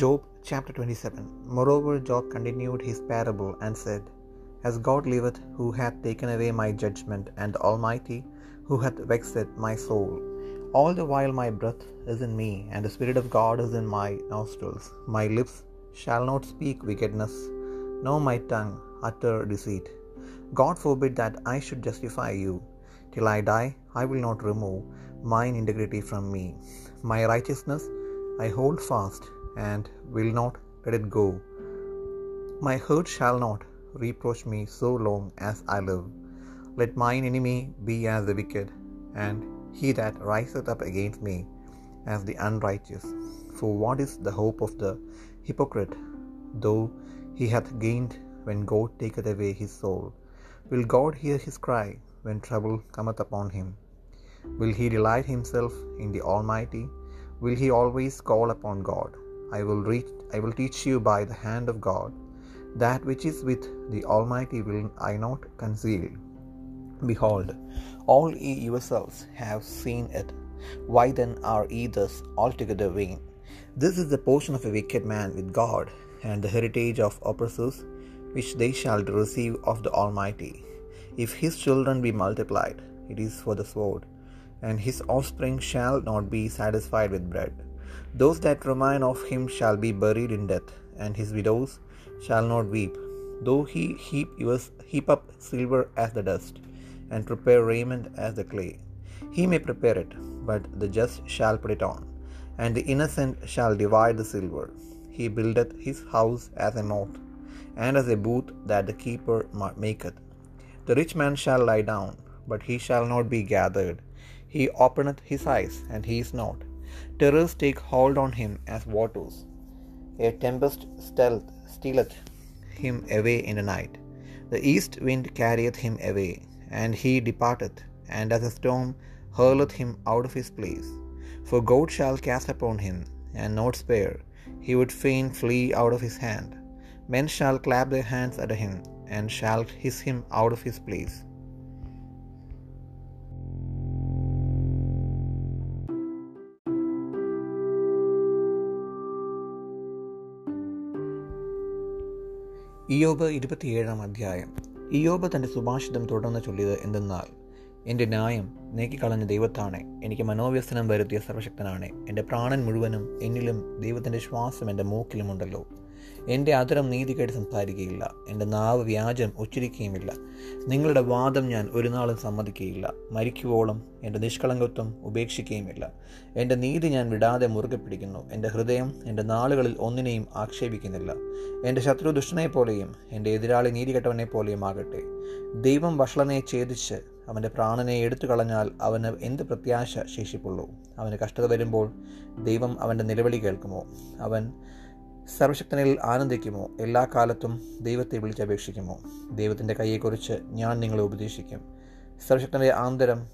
Job chapter 27 Moreover, Job continued his parable and said, As God liveth, who hath taken away my judgment, and the Almighty, who hath vexed my soul, all the while my breath is in me, and the Spirit of God is in my nostrils. My lips shall not speak wickedness, nor my tongue utter deceit. God forbid that I should justify you. Till I die, I will not remove mine integrity from me. My righteousness I hold fast, and will not let it go. My hurt shall not reproach me so long as I live. Let mine enemy be as the wicked, and he that riseth up against me as the unrighteous. For what is the hope of the hypocrite, though he hath gained when God taketh away his soul? Will God hear his cry when trouble cometh upon him? Will he delight himself in the Almighty? Will he always call upon God? I will reach, I will teach you by the hand of God. That which is with the Almighty will I not conceal. Behold, all ye yourselves have seen it. Why then are ye thus altogether vain? This is the portion of a wicked man with God, and the heritage of oppressors, which they shall receive of the Almighty. If his children be multiplied, it is for the sword, and his offspring shall not be satisfied with bread. Those that remain of him shall be buried in death, and his widows shall not weep. Though he heap, heap up silver as the dust, and prepare raiment as the clay, he may prepare it, but the just shall put it on, and the innocent shall divide the silver. He buildeth his house as a moth, and as a booth that the keeper maketh. The rich man shall lie down, but he shall not be gathered. He openeth his eyes, and he is not. Terrors take hold on him as waters. A tempest stealth, stealeth him away in the night. The east wind carrieth him away, and he departeth, and as a storm hurleth him out of his place. For God shall cast upon him, and not spare. He would fain flee out of his hand. Men shall clap their hands at him, and shall hiss him out of his place. Iyob ഇരുപത്തിയേഴാം അധ്യായം. ഇയോബ് തന്റെ സുഭാഷിതം തുടർന്ന് ചൊല്ലിയത് എന്തെന്നാൽ എന്റെ ന്യായം നീക്കിക്കളഞ്ഞ ദൈവത്താണ്. എനിക്ക് മനോവ്യസനം വരുത്തിയ സർവശക്തനാണ് എന്റെ പ്രാണൻ മുഴുവനും എന്നിലും ദൈവത്തിന്റെ ശ്വാസം എന്റെ മൂക്കിലുമുണ്ടല്ലോ. എന്റെ അതിരം നീതികേട് സംസാരിക്കുകയില്ല എന്റെ നാവ് വ്യാജം ഉച്ചരിക്കുകയുമില്ല. നിങ്ങളുടെ വാദം ഞാൻ ഒരു നാളും സമ്മതിക്കുകയില്ല മരിക്കുവോളം എന്റെ നിഷ്കളങ്കത്വം ഉപേക്ഷിക്കുകയുമില്ല. എന്റെ നീതി ഞാൻ വിടാതെ മുറുകെ പിടിക്കുന്നു. എന്റെ ഹൃദയം എന്റെ നാളുകളിൽ ഒന്നിനെയും ആക്ഷേപിക്കുന്നില്ല. എന്റെ ശത്രു ദുഷ്ടനെ പോലെയും എന്റെ എതിരാളി നീതികെട്ടവനെ പോലെയും ആകട്ടെ ദൈവം വഷളനെ ഛേദിച്ച് അവന്റെ പ്രാണനെ എടുത്തു കളഞ്ഞാൽ അവന് എന്ത് പ്രത്യാശ ശേഷിപ്പുള്ളൂ? അവന് കഷ്ടത വരുമ്പോൾ ദൈവം അവന്റെ നിലവിളി കേൾക്കുമോ? അവൻ സർവശക്തനിൽ ആനന്ദിക്കുമോ? എല്ലാ കാലത്തും ദൈവത്തെ വിളിച്ചപേക്ഷിക്കുമോ ദൈവത്തിന്റെ കൈയെക്കുറിച്ച് ഞാൻ നിങ്ങളെ ഉപദേശിക്കും. സർവശക്തന്റെ ആന്തരം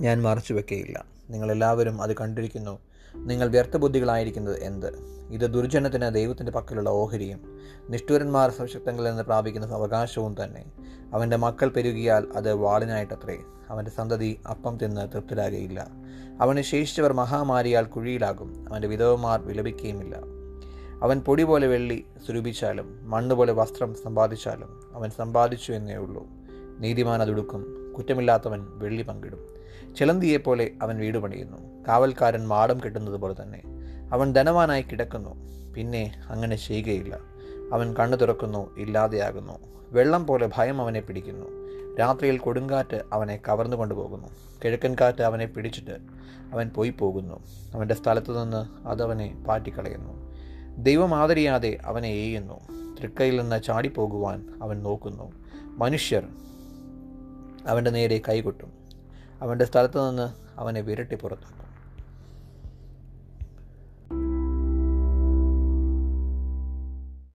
ഞാൻ മറച്ചു വെക്കുകയില്ല നിങ്ങളെല്ലാവരും അത് കണ്ടിരിക്കുന്നു. നിങ്ങൾ വ്യർത്ഥബുദ്ധികളായിരിക്കുന്നത് എന്ത്? ഇത് ദുർജനത്തിന് ദൈവത്തിന്റെ പക്കലുള്ള ഓഹരിയും. നിഷ്ഠൂരന്മാർ സർവശക്തങ്ങളിൽ നിന്ന് പ്രാപിക്കുന്ന അവകാശവും തന്നെ. അവന്റെ മക്കൾ പെരുകിയാൽ അത് വാളിനായിട്ടത്രേ. അവന്റെ സന്തതി അപ്പം തിന്ന് തൃപ്തരാകുകയില്ല അവന് ശേഷിച്ചവർ മഹാമാരിയാൽ കുഴിയിലാകും. അവന്റെ വിധവമാർ വിലപിക്കുകയുമില്ല. അവൻ പൊടി പോലെ വെള്ളി സ്വരൂപിച്ചാലും മണ്ണ് പോലെ വസ്ത്രം സമ്പാദിച്ചാലും അവൻ സമ്പാദിച്ചു എന്നേ ഉള്ളൂ. നീതിമാൻ അതുടുക്കും കുറ്റമില്ലാത്തവൻ വെള്ളി പങ്കിടും. ചിലന്തിയെപ്പോലെ അവൻ വീട് പണിയുന്നു. കാവൽക്കാരൻ മാടം കെട്ടുന്നത് പോലെ തന്നെ. അവൻ ധനവാനായി കിടക്കുന്നു പിന്നെ അങ്ങനെ ചെയ്യുകയില്ല. അവൻ കണ്ണു തുറക്കുന്നു ഇല്ലാതെയാകുന്നു. വെള്ളം പോലെ ഭയം അവനെ പിടിക്കുന്നു. രാത്രിയിൽ കൊടുങ്കാറ്റ് അവനെ കവർന്നു കൊണ്ടുപോകുന്നു. കിഴക്കൻ കാറ്റ് അവനെ പിടിച്ചിട്ട് അവൻ പോയി പോകുന്നു. അവന്റെ സ്ഥലത്തു നിന്ന് അതവനെ പാറ്റിക്കളയുന്നു. ദൈവം ആദരിയാതെ അവനെ എയ്യുന്നു തൃക്കയിൽ നിന്ന് ചാടിപ്പോകുവാൻ അവൻ നോക്കുന്നു. മനുഷ്യർ അവന്റെ നേരെ കൈകൊട്ടും. അവന്റെ സ്ഥലത്ത് നിന്ന് അവനെ വിരട്ടി പുറത്താക്കും.